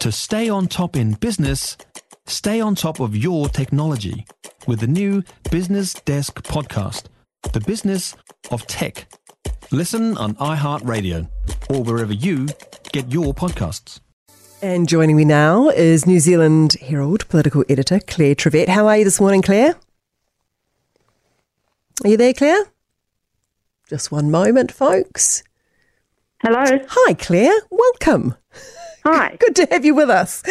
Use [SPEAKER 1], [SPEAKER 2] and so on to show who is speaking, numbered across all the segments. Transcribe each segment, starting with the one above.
[SPEAKER 1] To stay on top in business, stay on top of your technology with the new Business Desk podcast, The Business of Tech. Listen on iHeartRadio or wherever you get your podcasts.
[SPEAKER 2] And joining me now is New Zealand Herald political editor Claire Trevett. How are you this morning, Claire? Are you there, Claire? Just one moment, folks.
[SPEAKER 3] Hello.
[SPEAKER 2] Hi, Claire. Welcome.
[SPEAKER 3] Hi.
[SPEAKER 2] Good to have you with us.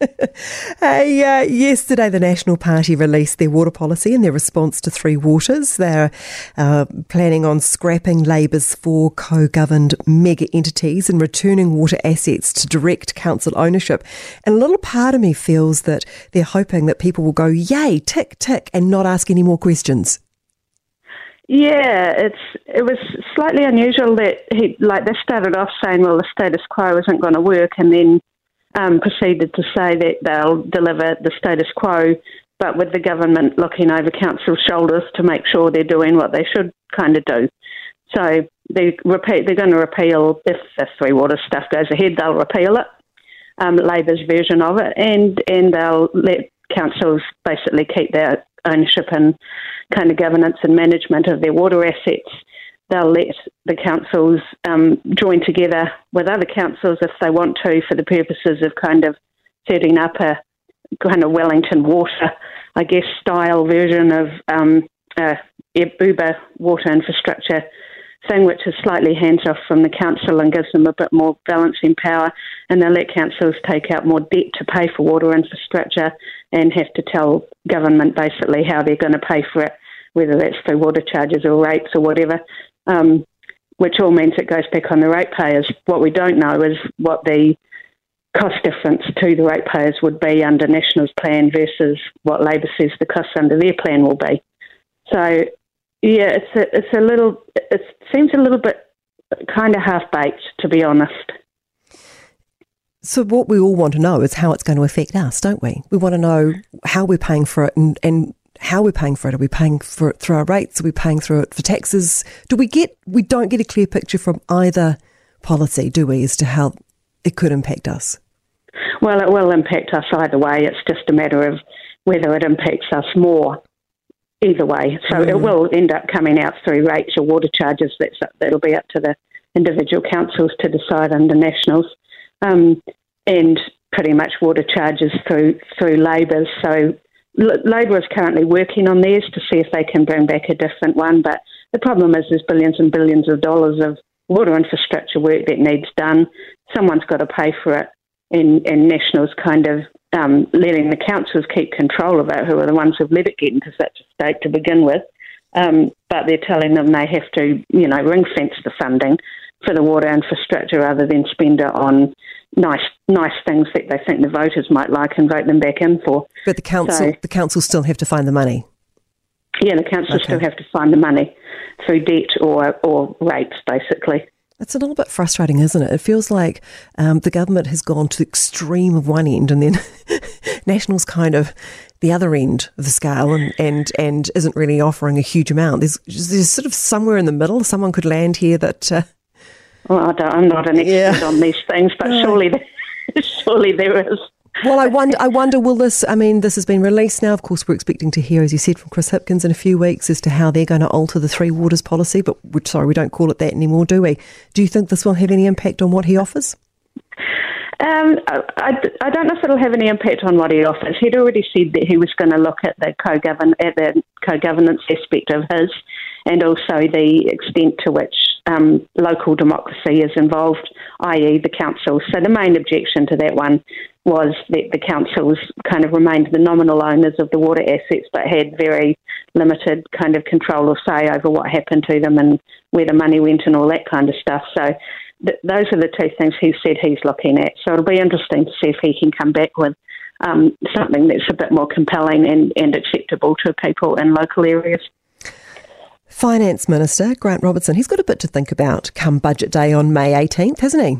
[SPEAKER 2] hey, uh, yesterday the National Party released their water policy in their response to Three Waters. They're uh, planning on scrapping Labor's four co-governed mega entities and returning water assets to direct council ownership. And a little part of me feels that they're hoping that people will go, yay, tick, tick, and not ask any more questions.
[SPEAKER 3] Yeah, it's it was slightly unusual that he like they started off saying, well, the status quo isn't going to work, and then um, proceeded to say that they'll deliver the status quo, but with the government looking over council's shoulders to make sure they're doing what they should kind of do. So they repeat, they're going to repeal if the Three Water stuff goes ahead, they'll repeal it, um, Labor's version of it, and and they'll let councils basically keep their ownership and kind of governance and management of their water assets. They'll let the councils um, join together with other councils if they want to for the purposes of kind of setting up a kind of Wellington water, I guess, style version of um, uh, Uber water infrastructure thing, which is slightly hands off from the council and gives them a bit more balancing power. And they let councils take out more debt to pay for water infrastructure and have to tell government basically how they're going to pay for it, whether that's through water charges or rates or whatever. Um, which all means it goes back on the ratepayers. What we don't know is what the cost difference to the ratepayers would be under National's plan versus what Labor says the costs under their plan will be. So, yeah, it's a, it's a little, it seems a little bit kind of half baked, to be honest.
[SPEAKER 2] So, what we all want to know is how it's going to affect us, don't we? We want to know how we're paying for it and, and how we're paying for it. Are we paying for it through our rates? Are we paying through it for taxes? Do we get, we don't get a clear picture from either policy, do we, as to how it could impact us?
[SPEAKER 3] Well, it will impact us either way. It's just a matter of whether it impacts us more either way. So mm. it will end up coming out through rates or water charges. That's that'll be up to the individual councils to decide under nationals um, and pretty much water charges through through Labour. So Labor is currently working on theirs to see if they can bring back a different one. But the problem is there's billions and billions of dollars of water infrastructure work that needs done. Someone's got to pay for it, and, and Nationals kind of um, letting the councils keep control of it, who are the ones who've let it get into such a state to begin with. Um, but they're telling them they have to, you know, ring fence the funding for the water infrastructure rather than spend it on nice nice things that they think the voters might like and vote them back in for.
[SPEAKER 2] But the council so, the council still have to find the money.
[SPEAKER 3] Yeah, the council okay. still have to find the money through debt or or rates, basically.
[SPEAKER 2] It's a little bit frustrating, isn't it? It feels like um, the government has gone to the extreme of one end, and then National's kind of the other end of the scale, and, and, and isn't really offering a huge amount. There's there's sort of somewhere in the middle. Someone could land here that uh,
[SPEAKER 3] well, I am not an expert yeah. on these things, but no. surely, surely there is.
[SPEAKER 2] Well, I wonder. I wonder. Will this? I mean, this has been released now. Of course, we're expecting to hear, as you said, from Chris Hipkins in a few weeks as to how they're going to alter the Three Waters policy. But sorry, we don't call it that anymore, do we? Do you think this will have any impact on what he offers?
[SPEAKER 3] Um, I, I don't know if it'll have any impact on what he offers. He'd already said that he was going to look at the co-govern at the co-governance aspect of his, and also the extent to which um, local democracy is involved, i.e., the council. So the main objection to that one was that the councils kind of remained the nominal owners of the water assets, but had very limited kind of control or say over what happened to them and where the money went and all that kind of stuff. So th- those are the two things he said he's looking at. So it'll be interesting to see if he can come back with um, something that's a bit more compelling and, and acceptable to people in local areas.
[SPEAKER 2] Finance Minister Grant Robertson, he's got a bit to think about come budget day on May 18th, hasn't he?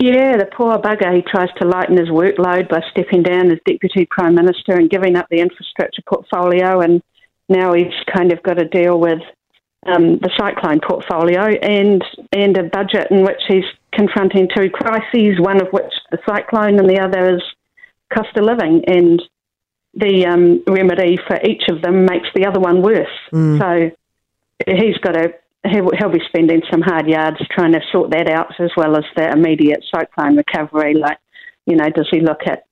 [SPEAKER 3] Yeah, the poor bugger. He tries to lighten his workload by stepping down as Deputy Prime Minister and giving up the infrastructure portfolio. And now he's kind of got to deal with um, the cyclone portfolio and, and a budget in which he's confronting two crises, one of which the cyclone and the other is cost of living. And the um, remedy for each of them makes the other one worse. Mm. So he's got to he'll, be spending some hard yards trying to sort that out as well as the immediate cyclone recovery. Like, you know, does he look at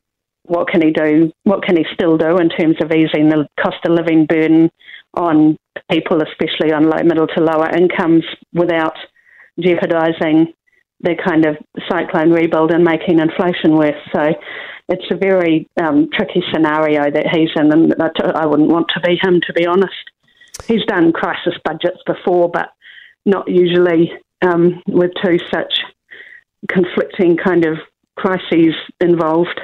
[SPEAKER 3] what can he do? What can he still do in terms of easing the cost of living burden on people, especially on low, middle to lower incomes, without jeopardising the kind of cyclone rebuild and making inflation worse? So it's a very um, tricky scenario that he's in, and I wouldn't want to be him, to be honest. He's done crisis budgets before, but not usually um, with two such conflicting kind of crises involved.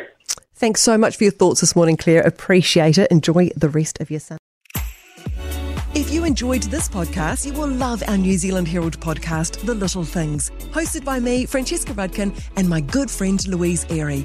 [SPEAKER 2] Thanks so much for your thoughts this morning, Claire. Appreciate it. Enjoy the rest of your Sunday. If you enjoyed this podcast, you will love our New Zealand Herald podcast, The Little Things, hosted by me, Francesca Rudkin, and my good friend Louise Ayres.